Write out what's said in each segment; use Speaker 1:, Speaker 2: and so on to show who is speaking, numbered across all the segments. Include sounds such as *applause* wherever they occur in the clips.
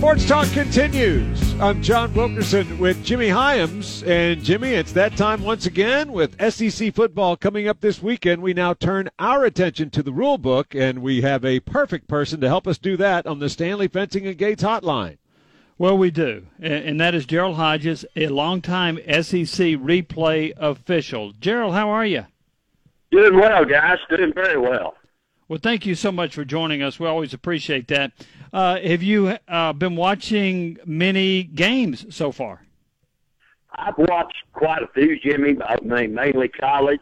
Speaker 1: Sports Talk continues. I'm John Wilkerson with Jimmy Hyams. And Jimmy, it's that time once again with SEC football coming up this weekend. We now turn our attention to the rule book, and we have a perfect person to help us do that on the Stanley Fencing and Gates hotline.
Speaker 2: Well, we do, and that is Gerald Hodges, a longtime SEC replay official. Gerald, how are you?
Speaker 3: Doing well, guys. Doing very well.
Speaker 2: Well, thank you so much for joining us. We always appreciate that. Uh, have you uh, been watching many games so far?
Speaker 3: I've watched quite a few, Jimmy. I mean, mainly college,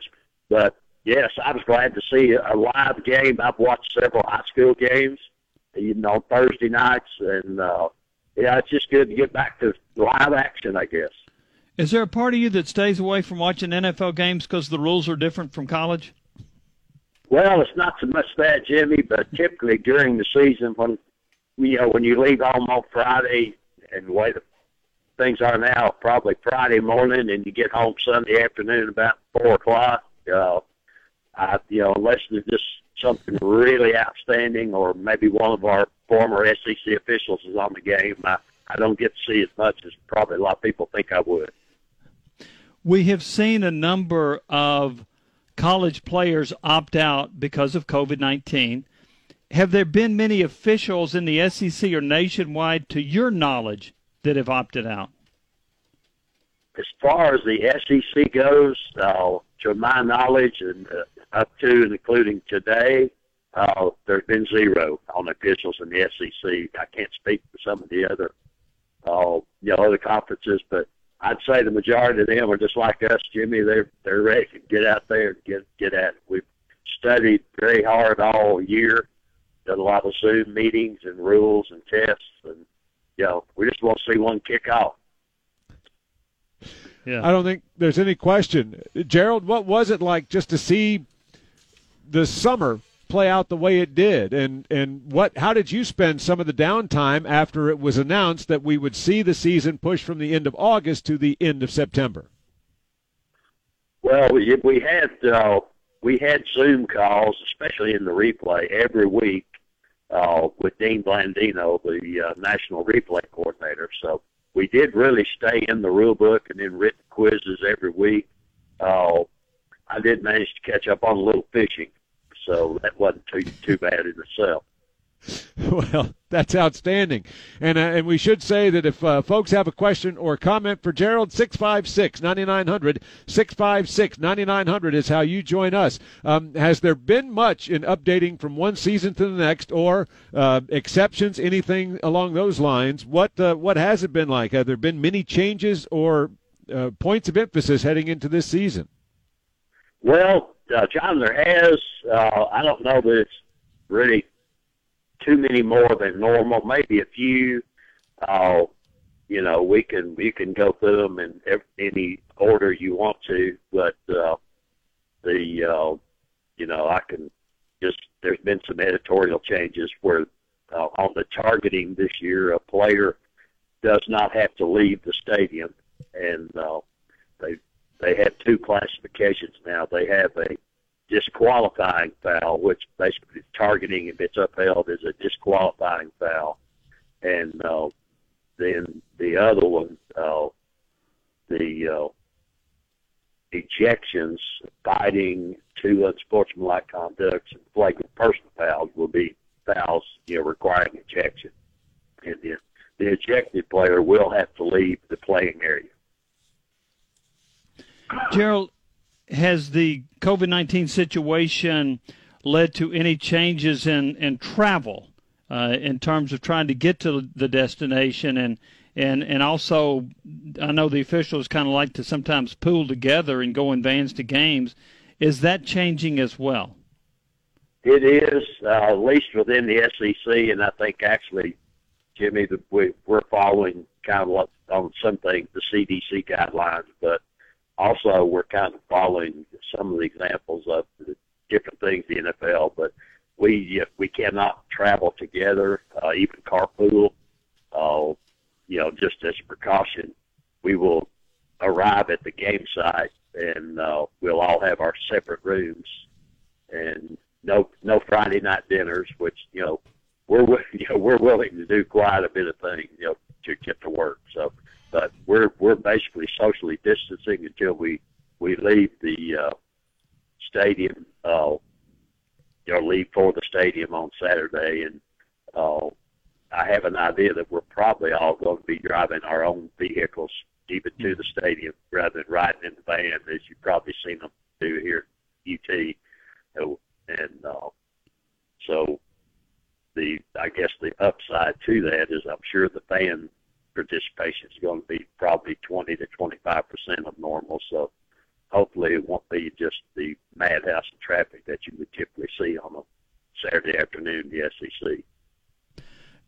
Speaker 3: but yes, I was glad to see a live game. I've watched several high school games, you know, Thursday nights, and uh, yeah, it's just good to get back to live action, I guess.
Speaker 2: Is there a part of you that stays away from watching NFL games because the rules are different from college?
Speaker 3: Well, it's not so much that, Jimmy, but typically during the season, when you know when you leave home on Friday and the things are now, probably Friday morning, and you get home Sunday afternoon about four o'clock. Uh, I, you know, unless there's just something really outstanding, or maybe one of our former SEC officials is on the game, I, I don't get to see as much as probably a lot of people think I would.
Speaker 2: We have seen a number of college players opt out because of COVID 19. Have there been many officials in the SEC or nationwide, to your knowledge, that have opted out?
Speaker 3: As far as the SEC goes, uh, to my knowledge, and uh, up to and including today, uh, there's been zero on officials in the SEC. I can't speak for some of the other, uh, you know, other conferences, but I'd say the majority of them are just like us, Jimmy. They're they're ready to get out there and get get at it. We've studied very hard all year, done a lot of Zoom meetings and rules and tests, and you know we just want to see one kick off.
Speaker 1: Yeah. I don't think there's any question. Gerald, what was it like just to see the summer play out the way it did? And and what how did you spend some of the downtime after it was announced that we would see the season push from the end of August to the end of September?
Speaker 3: Well we, we had uh, we had Zoom calls especially in the replay every week uh, with Dean Blandino the uh, national replay coordinator. So we did really stay in the rule book and then written quizzes every week. Uh, I did manage to catch up on a little fishing so that wasn't too too bad in itself. *laughs*
Speaker 1: Well, that's outstanding. And uh, and we should say that if uh, folks have a question or comment for Gerald, 656 9900, 656 9900 is how you join us. Um, has there been much in updating from one season to the next or uh, exceptions, anything along those lines? What, uh, what has it been like? Have there been many changes or uh, points of emphasis heading into this season?
Speaker 3: Well, uh, John, there has. Uh, I don't know that it's really too many more than normal. Maybe a few. Uh, you know, we can we can go through them in every, any order you want to, but uh, the uh, you know I can just there's been some editorial changes where uh, on the targeting this year, a player does not have to leave the stadium, and uh, they they have two classifications now. They have a disqualifying foul, which basically targeting, if it's upheld, is a disqualifying foul. And uh, then the other one, uh, the uh, ejections, fighting, two unsportsmanlike conducts, and flagrant personal fouls will be fouls, you know, requiring ejection. And the, the ejected player will have to leave the playing area.
Speaker 2: Gerald, has the COVID 19 situation led to any changes in, in travel uh, in terms of trying to get to the destination? And, and, and also, I know the officials kind of like to sometimes pool together and go in vans to games. Is that changing as well?
Speaker 3: It is, uh, at least within the SEC, and I think actually, Jimmy, we, we're following kind of on some things the CDC guidelines, but also we're kind of following some of the examples of the different things the NFL, but we we cannot travel together, uh, even carpool. Uh, you know, just as a precaution, we will arrive at the game site and uh, we'll all have our separate rooms and no no Friday night dinners, which you know we're *laughs* you know we're willing to do quite a bit of things, you know, to get to work. So, but we're we're basically socially distancing until we we leave the uh, stadium. Uh, you know, leave for the stadium on Saturday, and uh, I have an idea that we're probably all going to be driving our own vehicles even to the stadium rather than riding in the van, as you've probably seen them do here at UT. And uh, so the I guess the upside to that is I'm sure the fan participation is going to be probably 20 to 25 percent of normal. So hopefully it won't be just the madhouse of traffic that you would typically see on a Saturday afternoon in the SEC.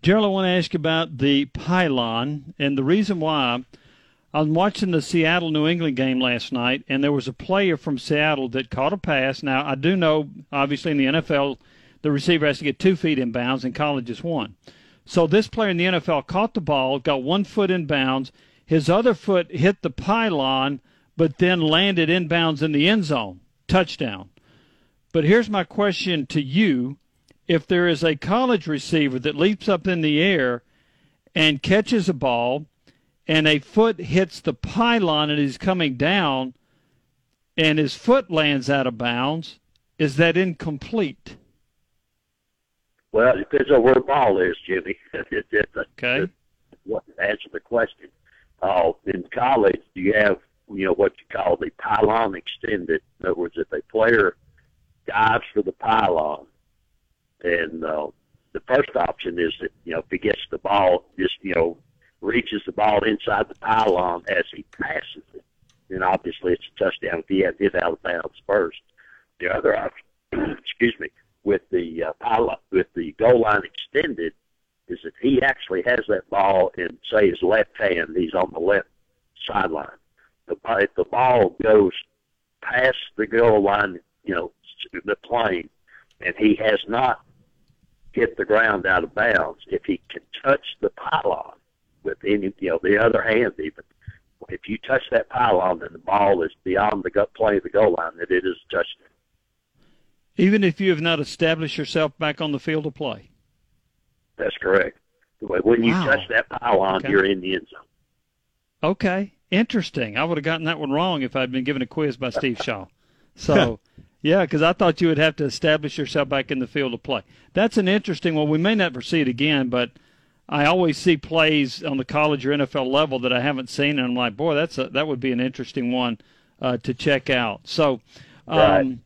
Speaker 2: Gerald, I want to ask about the pylon, and the reason why I was watching the Seattle New England game last night, and there was a player from Seattle that caught a pass. Now, I do know, obviously, in the NFL, the receiver has to get two feet in bounds, and college is one. So this player in the NFL caught the ball, got one foot in bounds. His other foot hit the pylon, but then landed in bounds in the end zone. Touchdown. But here's my question to you. If there is a college receiver that leaps up in the air and catches a ball and a foot hits the pylon and he's coming down and his foot lands out of bounds, is that incomplete?
Speaker 3: Well, it depends on where the ball is, Jimmy. *laughs* it, it,
Speaker 2: okay.
Speaker 3: What answer the question? Uh, in college, do you have you know what you call the pylon extended. In other words, if a player dives for the pylon, and uh, the first option is that you know if he gets the ball, just you know reaches the ball inside the pylon as he passes it. And obviously it's a touchdown if he had it out of bounds first. The other option, *clears throat* excuse me, with the uh, pylon, with the goal line extended, is that he actually has that ball in, say, his left hand. He's on the left sideline. The, if the ball goes past the goal line, you know, the plane, and he has not hit the ground out of bounds, if he can touch the pylon, with any, you know, the other hand even. If you touch that pylon and the ball is beyond the play of the goal line, that it is a touchdown.
Speaker 2: Even if you have not established yourself back on the field of play.
Speaker 3: That's correct. When you wow. touch that pylon, okay. you're in the end zone.
Speaker 2: Okay, interesting. I would have gotten that one wrong if I'd been given a quiz by Steve *laughs* Shaw. So, yeah, because I thought you would have to establish yourself back in the field of play. That's an interesting one. We may never see it again, but I always see plays on the college or NFL level that I haven't seen, and I'm like, boy, that's a, that would be an interesting one uh, to check out. So, um, right.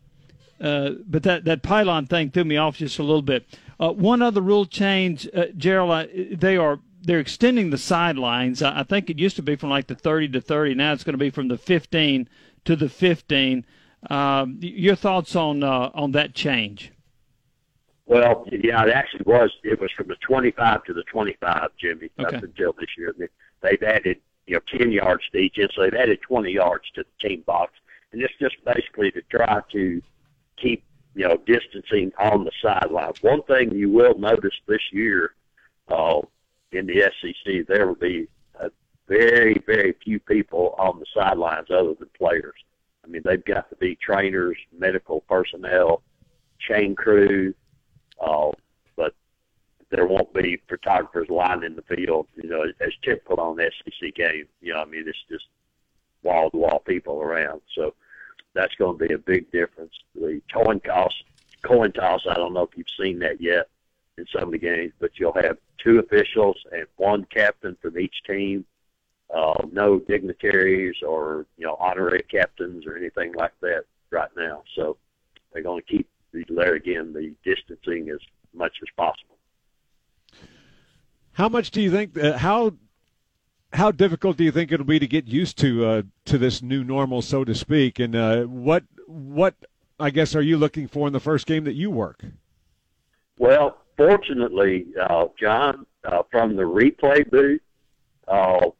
Speaker 2: Uh, but that that pylon thing threw me off just a little bit. Uh, one other rule change, uh, Gerald, they are they're extending the sidelines. I think it used to be from like the 30 to 30. Now it's going to be from the 15 to the 15. Um, your thoughts on uh, on that change?
Speaker 3: Well, yeah, it actually was. It was from the 25 to the 25, Jimmy,
Speaker 2: okay.
Speaker 3: up until this year. They've added, you know, 10 yards to each end, so they've added 20 yards to the team box. And it's just basically to try to keep, you know, distancing on the sidelines. One thing you will notice this year uh, in the SEC, there will be a very, very few people on the sidelines other than players. I mean, they've got to be trainers, medical personnel, chain crew, uh, but there won't be photographers lining in the field, you know, as typical on the SEC game. You know, I mean, it's just wall to wall people around. So that's going to be a big difference. The coin toss, coin toss. I don't know if you've seen that yet in some of the games, but you'll have two officials and one captain from each team. Uh, no dignitaries or you know honorary captains or anything like that right now. So they're going to keep there again the distancing as much as possible.
Speaker 1: How much do you think? Uh, how how difficult do you think it'll be to get used to uh, to this new normal, so to speak? And uh, what what I guess are you looking for in the first game that you work?
Speaker 3: Well, fortunately, uh, John, uh, from the replay booth, uh,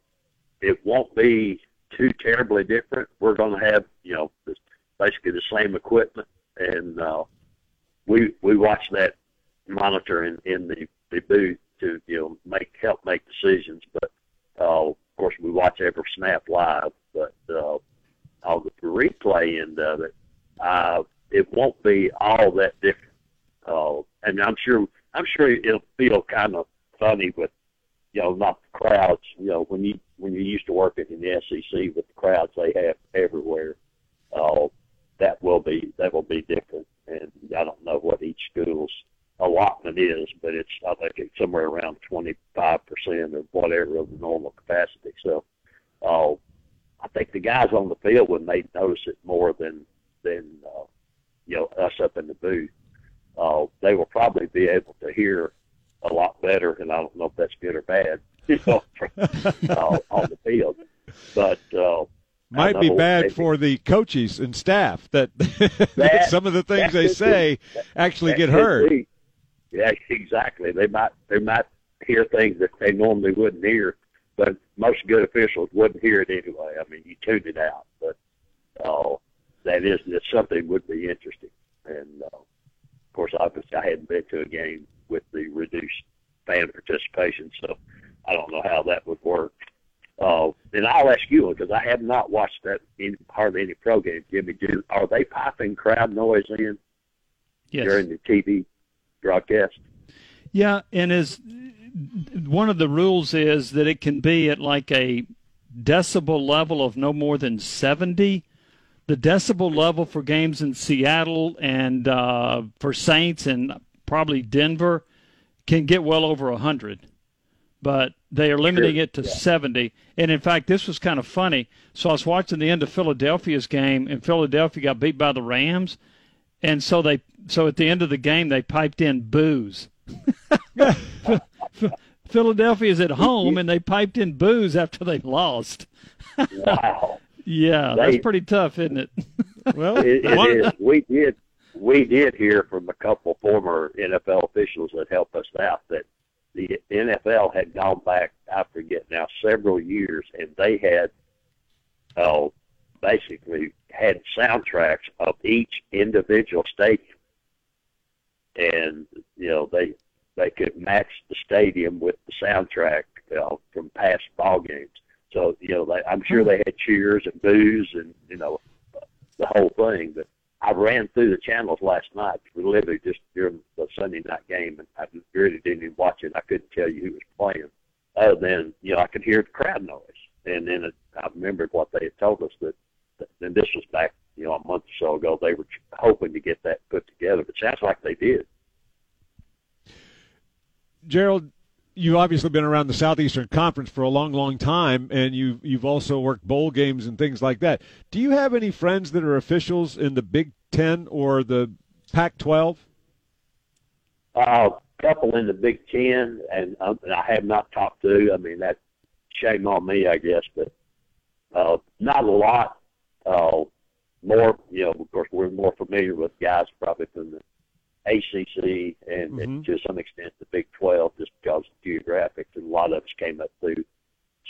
Speaker 3: it won't be too terribly different. We're going to have you know basically the same equipment, and uh, we we watch that monitor in, in the, the booth to you know make help make decisions. But uh, of course, we watch every snap live. But uh, on the replay end of it, uh, it won't be all that different. Uh, and I'm sure I'm sure it'll feel kind of funny with you know not the crowds. You know when you when you used to working in the SEC with the crowds they have everywhere, uh, that will be that will be different. And I don't know what each school's allotment is, but it's I think it's somewhere around 25 percent or whatever of the normal capacity. So, uh, I think the guys on the field would may notice it more than than uh, you know us up in the booth. Uh, they will probably be able to hear a lot better, and I don't know if that's good or bad, *laughs* you know, uh, on the field. But uh,
Speaker 1: might be bad for the coaches and staff that, *laughs* that some of the things they say be, actually get heard. Be.
Speaker 3: Yeah, exactly. They might they might hear things that they normally wouldn't hear, but most good officials wouldn't hear it anyway. I mean, you tune it out, but uh, that is that's something would be interesting. And uh, of course, obviously, I hadn't been to a game with the reduced fan participation, so I don't know how that would work. Uh, and I'll ask you because I have not watched that in hardly any pro games. Jimmy, do are they piping crowd noise in
Speaker 2: yes.
Speaker 3: during the TV broadcast?
Speaker 2: Yeah, and as one of the rules is that it can be at like a decibel level of no more than seventy. The decibel level for games in Seattle and uh, for Saints and probably Denver can get well over a hundred but they are limiting
Speaker 3: sure.
Speaker 2: it to
Speaker 3: yeah.
Speaker 2: 70. And in fact, this was kind of funny. So I was watching the end of Philadelphia's game, and Philadelphia got beat by the Rams, and so they so at the end of the game they piped in booze. *laughs* Philadelphia's at home, and they piped in booze after they lost. *laughs*
Speaker 3: wow.
Speaker 2: Yeah, they, that's pretty tough, isn't it? *laughs*
Speaker 3: well, it, it is. We did we did hear from a couple former NFL officials that helped us out that the NFL had gone back, I forget now, several years, and they had uh, basically had soundtracks of each individual stadium, and you know they they could match the stadium with the soundtrack uh, from past ball games. So you know, they, I'm sure they had cheers and boos and you know the whole thing, but I ran through the channels last night, literally just during the Sunday night game, and I really didn't even watch it. I couldn't tell you who was playing, other than you know I could hear the crowd noise. And then it, I remembered what they had told us that, and this was back you know a month or so ago. They were hoping to get that put together, but sounds like they did.
Speaker 1: Gerald, you've obviously been around the Southeastern Conference for a long, long time, and you've you've also worked bowl games and things like that. Do you have any friends that are officials in the Big Ten or the Pac-12?
Speaker 3: Uh, a couple in the Big Ten, and, um, and I have not talked to. I mean, that shame on me, I guess, but uh, not a lot. Uh, more, you know, of course, we're more familiar with guys probably from the ACC and, mm-hmm. and to some extent the Big 12 just because of geographics. And a lot of us came up through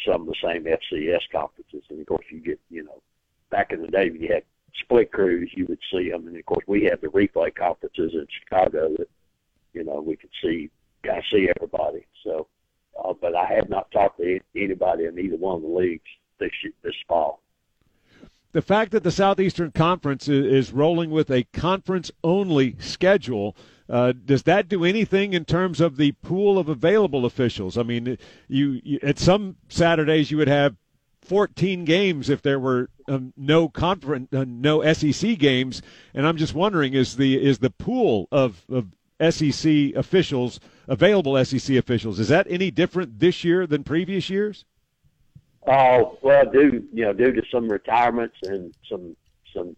Speaker 3: some of the same FCS conferences. And of course, you get, you know, back in the day when you had split crews, you would see them. And of course, we had the replay conferences in Chicago that, you know, we could see, got see everybody. So, uh, but I have not talked to anybody in either one of the leagues this this fall
Speaker 1: the fact that the Southeastern Conference is, rolling with a conference only schedule. Uh, does that do anything in terms of the pool of available officials? I mean, you, you at some Saturdays you would have 14 games if there were um, no conference, uh, no SEC games, and I'm just wondering is the is the pool of, of SEC officials available SEC officials is that any different this year than previous years?
Speaker 3: Oh well, due you know due to some retirements and some some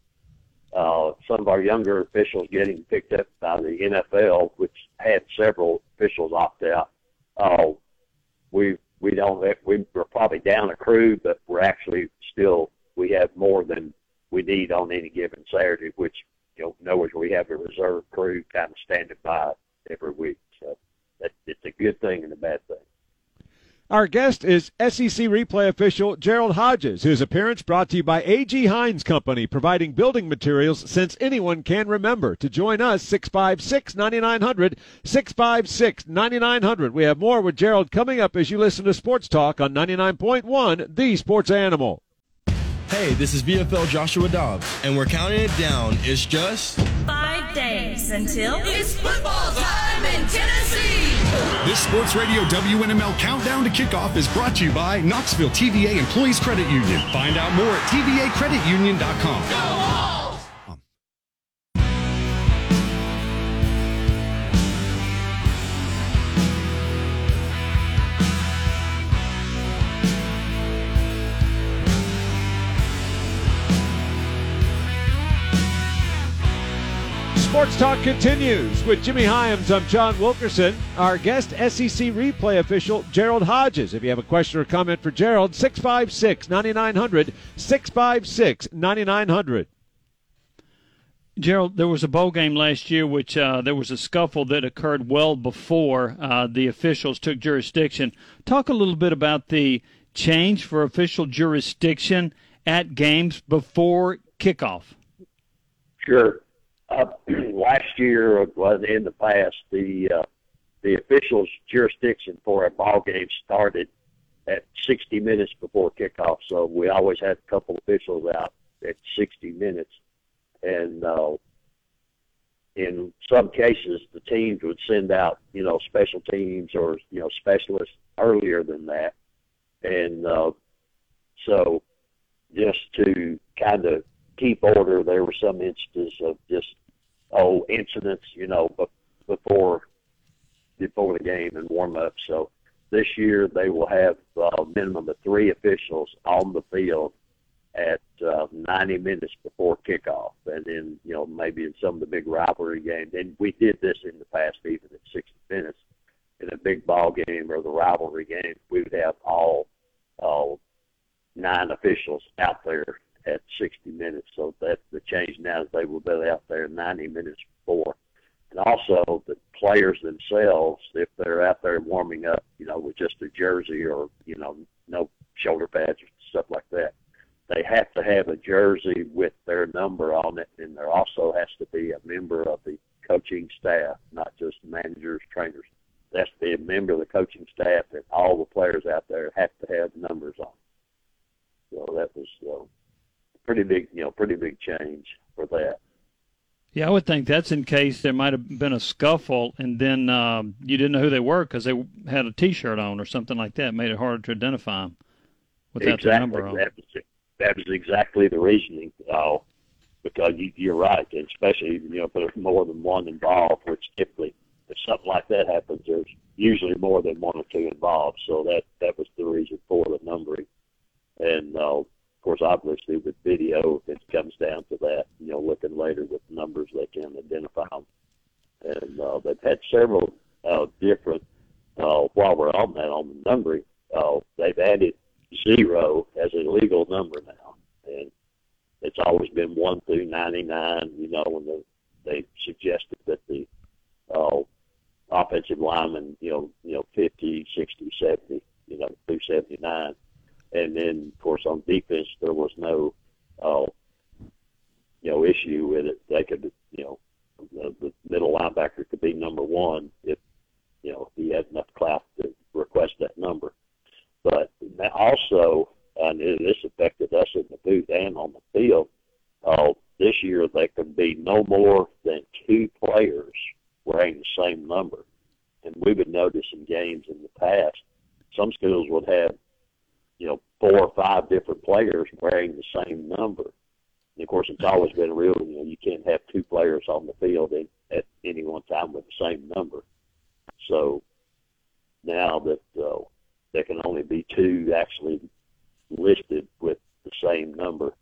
Speaker 3: uh, some of our younger officials getting picked up by the NFL, which had several officials opt out. Uh, we we don't we we're probably down a crew, but we're actually still we have more than we need on any given Saturday, which you know, words, we have a reserve crew kind of standing by every week. So that, it's a good thing and a bad thing.
Speaker 1: Our guest is SEC replay official Gerald Hodges. His appearance brought to you by A.G. Heins Company, providing building materials since anyone can remember. To join us, 656 9900, 656 9900. We have more with Gerald coming up as you listen to Sports Talk on 99.1, The Sports Animal.
Speaker 4: Hey, this is VFL Joshua Dobbs, and we're counting it down. It's just
Speaker 5: five days until it's football time in Tennessee. This Sports Radio WNML Countdown to Kickoff is brought to you by Knoxville TVA Employees Credit Union. Find out more at TVACreditUnion.com.
Speaker 1: Sports Talk continues with Jimmy Hyams. I'm John Wilkerson. Our guest, SEC replay official Gerald Hodges. If you have a question or comment for Gerald, 656 9900. 656 9900.
Speaker 2: Gerald, there was a bowl game last year, which uh, there was a scuffle that occurred well before uh, the officials took jurisdiction. Talk a little bit about the change for official jurisdiction at games before kickoff.
Speaker 3: Sure *clears throat* last year was in the past the uh, the officials' jurisdiction for a ball game started at 60 minutes before kickoff. So we always had a couple officials out at 60 minutes, and uh, in some cases the teams would send out you know special teams or you know specialists earlier than that, and uh, so just to kind of keep order. There were some instances of just incidents, you know, before before the game and warm up. So this year they will have a minimum of three officials on the field at uh, 90 minutes before kickoff, and then you know maybe in some of the big rivalry games. And we did this in the past, even at 60 minutes in a big ball game or the rivalry game, we would have all all nine officials out there at 60 minutes. So that the change now is they will be out there 90 minutes also the players themselves, if they're out there warming up, you know, with just a jersey or, you know, no shoulder pads or stuff like that, they have to have a jersey with their number on it. And there also has to be a member of the coaching staff, not just managers, trainers. Be a member of the coaching staff that all the players out there have to have numbers on. So that was uh, pretty big, you know, pretty big change for that.
Speaker 2: Yeah, I would think that's in case there might have been a scuffle, and then um, you didn't know who they were because they had a T-shirt on or something like that. Made it harder to identify them without
Speaker 3: exactly.
Speaker 2: their number on.
Speaker 3: That was, that was exactly the reasoning. Uh, because you, you're right, and especially you know if there's more than one involved, which typically if something like that happens, there's usually more than one or two involved. So that that was the reason for the numbering. And uh, course, obviously with video, it comes down to that. You know, looking later with numbers, they can identify them. And uh, they've had several uh, different. Uh, while we're on that, on the numbering, uh, they've added zero as a legal number now, and it's always been one through ninety nine. You know, when the, they suggested that the uh, offensive lineman, you know, you know, 50, 60, 70, you know, through 79 and then, of course, on defense, there was no, uh, you know, issue with it. They could, you know, the, the middle linebacker could be number one if, you know, he had enough clout to request that number. But also, and this affected us in the booth and on the field. Uh, this year, there can be no more than two players wearing the same number. And we would notice in games in the past, some schools would have you know, four or five different players wearing the same number. And of course, it's always been a rule, you know, you can't have two players on the field at, at any one time with the same number. So now that uh, there can only be two actually listed with the same number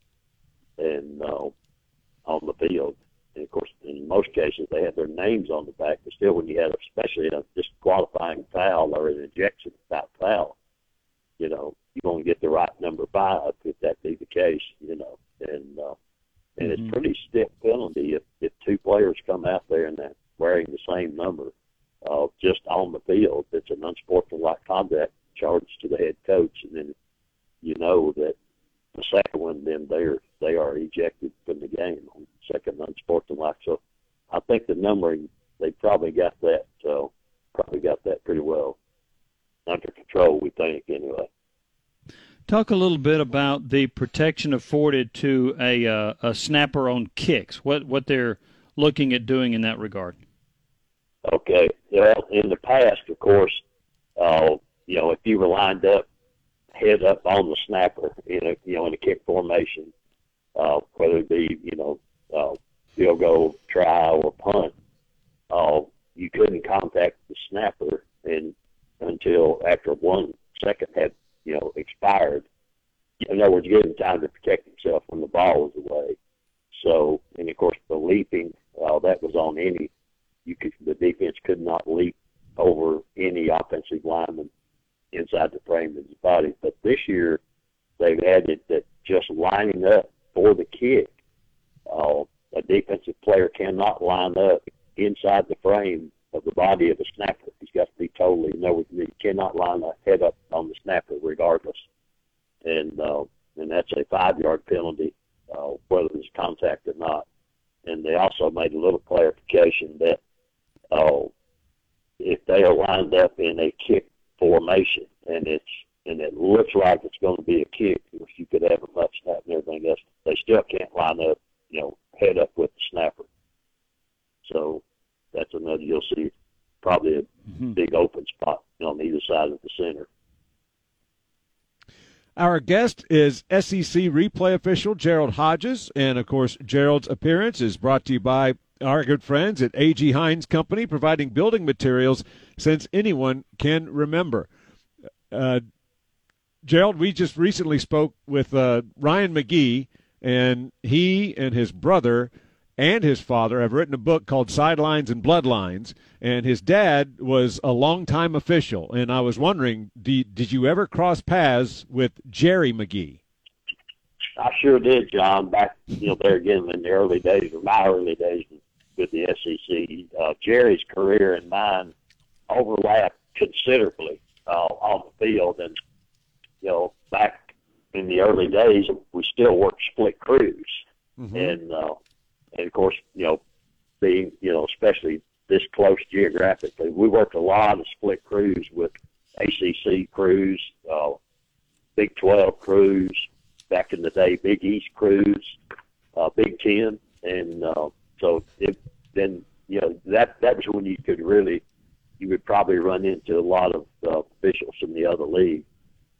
Speaker 3: and uh, on the field. And of course, in most cases, they have their names on the back. But still, when you have, especially in a disqualifying foul or an ejection without foul, you know, you're to get the right number five if that be the case, you know. And uh, and mm-hmm. it's pretty stiff penalty if if two players come out there and they're wearing the same number, uh, just on the field. It's an unsportsmanlike conduct charge to the head coach, and then you know that the second one, then they're they are ejected from the game on second unsportsmanlike. So I think the numbering they probably got that so probably got that pretty well under control. We think anyway.
Speaker 2: Talk a little bit about the protection afforded to a, uh, a snapper on kicks. What what they're looking at doing in that regard.
Speaker 3: Okay. Well, in the past, of course, uh, you know, if you were lined up, head up on the snapper in a you know in a kick formation, uh, whether it be you know uh, field goal, try, or punt, uh, you couldn't contact the snapper and until after one second had you know expired. Him time to protect himself when the ball was away. So, and of course, the leaping uh, that was on any. You could the defense could not leap over any offensive lineman inside the frame of his body. But this year, they've added that just lining up for the kick, uh, a defensive player cannot line up inside the frame of the body of the snapper. He's got to be totally, in other words, he cannot line a head up on the snapper regardless. And, uh, and that's a five yard penalty, uh, whether there's contact or not. And they also made a little clarification that, uh, if they are lined up in a kick formation and it's and it looks like it's going to be a kick, which you could have a much snap and everything else, they still can't line up, you know, head up with the snapper. So that's another you'll see probably a mm-hmm. big open on either side of the center.
Speaker 1: Our guest is SEC replay official Gerald Hodges, and of course, Gerald's appearance is brought to you by our good friends at A.G. Heins Company, providing building materials since anyone can remember. Uh, Gerald, we just recently spoke with uh, Ryan McGee, and he and his brother and his father have written a book called Sidelines and Bloodlines. And his dad was a longtime official. And I was wondering, did, did you ever cross paths with Jerry McGee?
Speaker 3: I sure did, John. Back, you know, there again in the early days, or my early days with the SEC. Uh, Jerry's career and mine overlapped considerably uh, on the field, and you know, back in the early days, we still worked split crews, mm-hmm. and uh, and of course, you know, being you know, especially this close geographically, we worked a lot of split crews with ACC crews, uh, Big 12 crews, back in the day, Big East crews, uh, Big Ten, and uh, so it, then you know that that was when you could really you would probably run into a lot of uh, officials from the other league,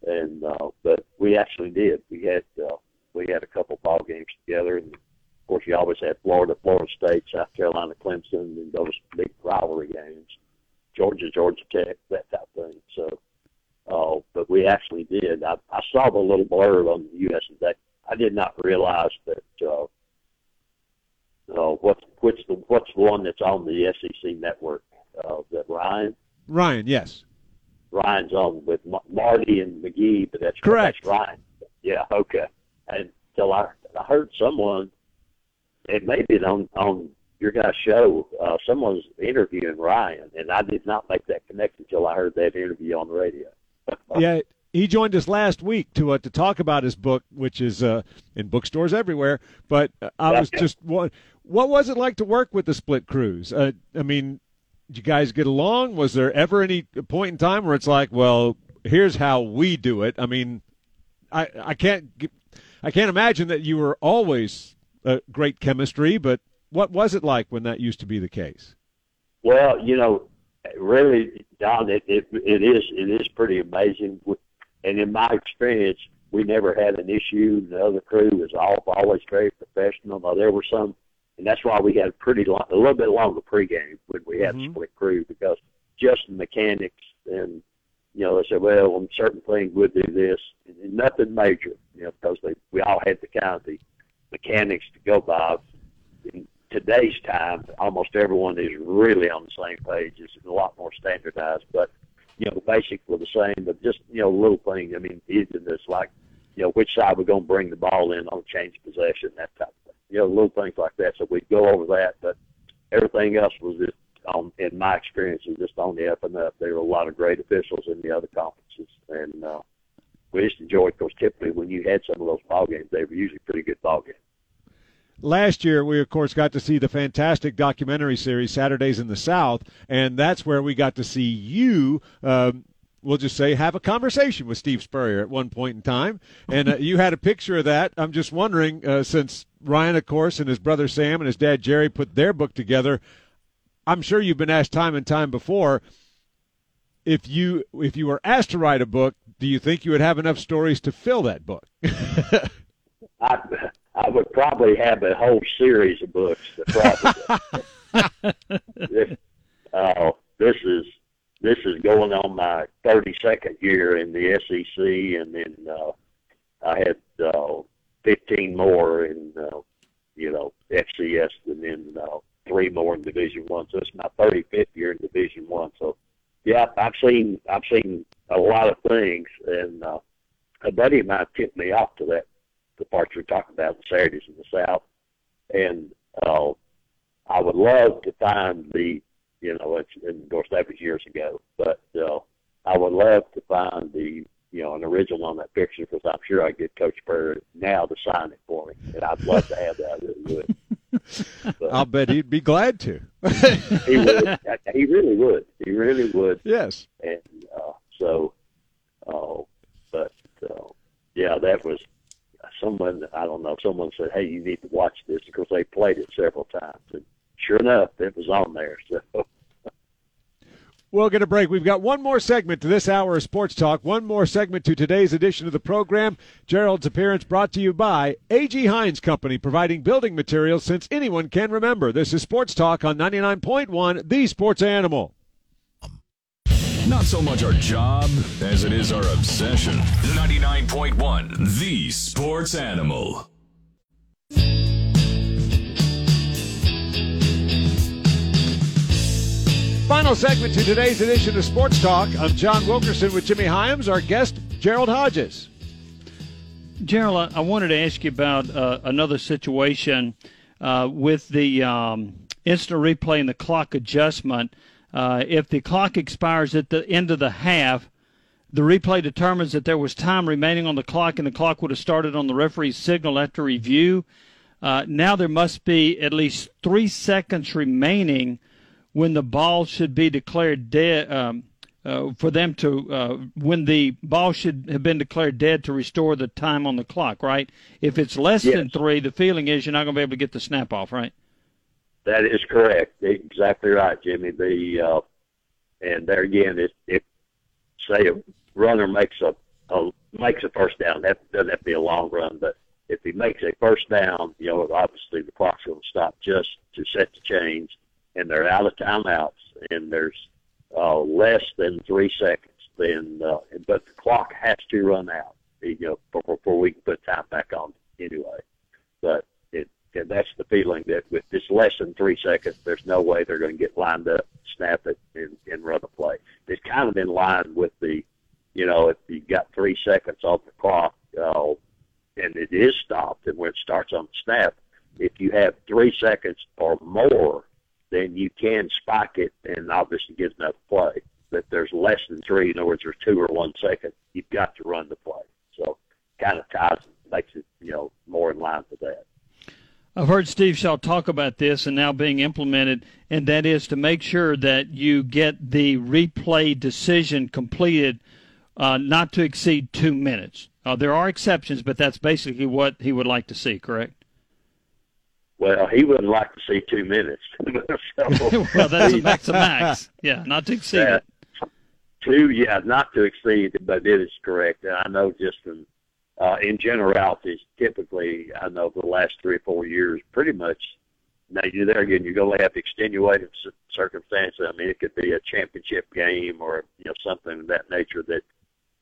Speaker 3: and uh, but we actually did. We had uh, we had a couple ball games together, and of course, you always had Florida, Florida State, South Carolina, Clemson, and those big rivalry games. Georgia, Georgia Tech, that type of thing. So, uh, but we actually did. I, I saw the little blurb on the U.S. Today. I did not realize that. Uh, uh, what's what's the what's the one that's on the SEC network? Uh, that Ryan.
Speaker 1: Ryan, yes.
Speaker 3: Ryan's on with M- Marty and McGee, but that's
Speaker 1: correct.
Speaker 3: That's Ryan. Yeah, okay. And so I I heard someone it may be on on your guys' show. Uh, someone's interviewing Ryan, and I did not make that connection until I heard that interview on the radio. *laughs*
Speaker 1: yeah, he joined us last week to uh, to talk about his book, which is uh, in bookstores everywhere. But uh, I was just what what was it like to work with the Split Crews? Uh, I mean, did you guys get along? Was there ever any point in time where it's like, well, here's how we do it? I mean, I I can't I can't imagine that you were always uh, great chemistry, but what was it like when that used to be the case?
Speaker 3: Well, you know, really, Don, it, it, it is it is pretty amazing. And in my experience, we never had an issue. The other crew was all, always very professional. Now there were some, and that's why we had a pretty long, a little bit longer pregame when we had mm-hmm. split crew because just mechanics and you know they said, well, on certain things we'll do this, and nothing major, you know, because they we all had the kind of the mechanics to go by. In today's time, almost everyone is really on the same page. It's a lot more standardized, but you know, the basics were the same, but just you know, little things. I mean, even this like, you know, which side we're going to bring the ball in on change possession, that type of thing. You know, little things like that. So we'd go over that, but everything else was just on, in my experience, was just on the up and up. There were a lot of great officials in the other conferences, and uh, we just enjoyed. Of course, typically when you had some of those ball games, they were usually pretty good ball games.
Speaker 1: Last year, we of course got to see the fantastic documentary series Saturdays in the South, and that's where we got to see you. Um, we'll just say have a conversation with Steve Spurrier at one point in time, and uh, you had a picture of that. I'm just wondering, uh, since Ryan, of course, and his brother Sam and his dad Jerry put their book together, I'm sure you've been asked time and time before. If you if you were asked to write a book, do you think you would have enough stories to fill that book? *laughs*
Speaker 3: I I would probably have a whole series of books. Probably. *laughs* this, uh, this is this is going on my 32nd year in the SEC, and then uh, I had uh, 15 more in uh, you know FCS, and then uh, three more in Division One. So it's my 35th year in Division One. So yeah, I've seen I've seen a lot of things, and uh, a buddy of mine tipped me off to that the parts we're talking about, the Saturdays in the South, and uh, I would love to find the you know, it's, and of course that was years ago, but uh, I would love to find the you know, an original on that picture because I'm sure I get Coach Spurrier now to sign it for me, and I'd love to have that. I would.
Speaker 1: But, I'll bet he'd be glad to. *laughs*
Speaker 3: he would. He really would. He really would.
Speaker 1: Yes.
Speaker 3: And uh, so, uh, but uh, yeah, that was someone. I don't know. Someone said, "Hey, you need to watch this," because they played it several times, and sure enough, it was on there. So.
Speaker 1: We'll get a break. We've got one more segment to this hour of Sports Talk, one more segment to today's edition of the program. Gerald's appearance brought to you by A.G. Heins Company, providing building materials since anyone can remember. This is Sports Talk on 99.1, The Sports Animal.
Speaker 6: Not so much our job as it is our obsession. 99.1, The Sports Animal.
Speaker 1: Final segment to today's edition of Sports Talk. I'm John Wilkerson with Jimmy Hyams, our guest, Gerald Hodges.
Speaker 2: Gerald, I wanted to ask you about uh, another situation uh, with the um, instant replay and the clock adjustment. Uh, if the clock expires at the end of the half, the replay determines that there was time remaining on the clock and the clock would have started on the referee's signal after review. Uh, now there must be at least three seconds remaining when the ball should be declared dead. Um, uh, for them to uh, when the ball should have been declared dead to restore the time on the clock, right? If it's less
Speaker 3: yes.
Speaker 2: than three, the feeling is you're not going to be able to get the snap off, right?
Speaker 3: That is correct. Exactly right, Jimmy. The uh, and there again, if, if say a runner makes a, a makes a first down, that doesn't have to be a long run, but if he makes a first down, you know, obviously the clock's going to stop just to set the change and they're out of timeouts, and there's uh, less than three seconds, then uh, but the clock has to run out, you know, before, we can put time back on anyway. But it, and that's the feeling that with this less than three seconds, there's no way they're going to get lined up, snap it, and, and run the play. It's kind of in line with the, you know, if you got three seconds off the clock, uh, and it is stopped, and when it starts on the snap, if you have three seconds or more then you can spike it and obviously get another play. But there's less than three, in other words, there's two or one second, you've got to run the play. So kind of ties, makes it, you know, more in line with that.
Speaker 2: I've heard Steve Shaw talk about this and now being implemented, and that is to make sure that you get the replay decision completed uh, not to exceed two minutes. Uh, there are exceptions, but that's basically what he would like to see, correct?
Speaker 3: Well, he wouldn't like to see two minutes.
Speaker 2: so, *laughs* *laughs* well, that's a max max. Yeah, not to exceed it.
Speaker 3: Two, yeah, not to exceed it, but it is correct. And I know just from uh, in generalities, typically, I know for the last three or four years, pretty much. Now you're there again. You're going to have extenuating circumstances. I mean, it could be a championship game or you know something of that nature that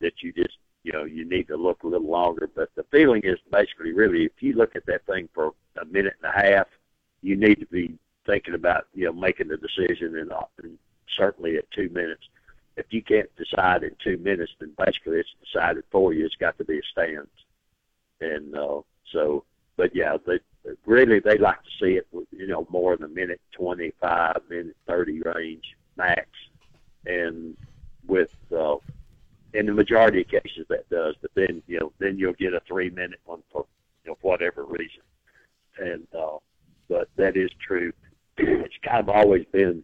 Speaker 3: that you just you know you need to look a little longer. But the feeling is basically really if you look at that thing for a minute and a half, you need to be thinking about you know making the decision and, and certainly at two minutes. If you can't decide in two minutes, then basically it's decided for you. It's got to be a stand. And uh, so, but yeah, they really they like to see it, you know, more than a minute twenty-five, minute thirty range max. And with uh, in the majority of cases that does, but then you know then you'll get a three minute one for you know whatever reason, and uh, but that is true. *clears throat* it's kind of always been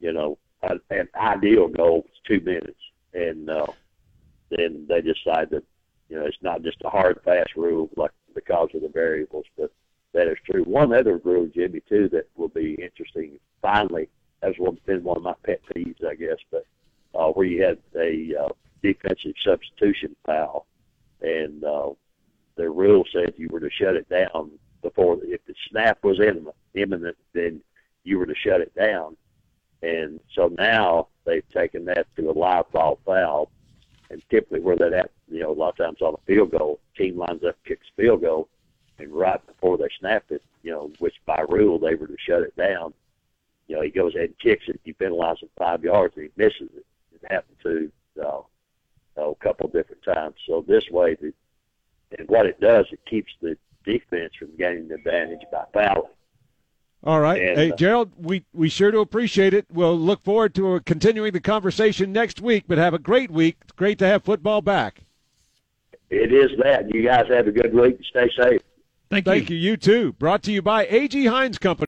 Speaker 3: you know a, an ideal goal is two minutes, and uh, then they decide that you know it's not just a hard fast rule like because of the variables, but that is true. One other rule, Jimmy, too, that will be interesting. Finally, that's one been one of my pet peeves, I guess. But uh, where you had a uh, defensive substitution foul, and uh, the rule said you were to shut it down before if the snap was imminent, then you were to shut it down. And so now they've taken that to a live ball foul, and typically where that at, you know, a lot of times on a field goal, team lines up, kicks field goal, and right before they snap it, you know, which by rule they were to shut it down. You know, he goes ahead and kicks it. You penalize five yards, and he misses it. It happened to uh, a couple different times. So this way, the, and what it does, it keeps the defense from gaining the advantage by fouling.
Speaker 1: All right.
Speaker 3: And,
Speaker 1: hey,
Speaker 3: uh,
Speaker 1: Gerald, we, we sure do appreciate it. We'll look forward to uh, continuing the conversation next week, but have a great week. It's great to have football back.
Speaker 3: It is that. You guys have a good week and stay safe.
Speaker 2: Thank,
Speaker 1: Thank you. You too. Brought to you by A.G. Heins Company.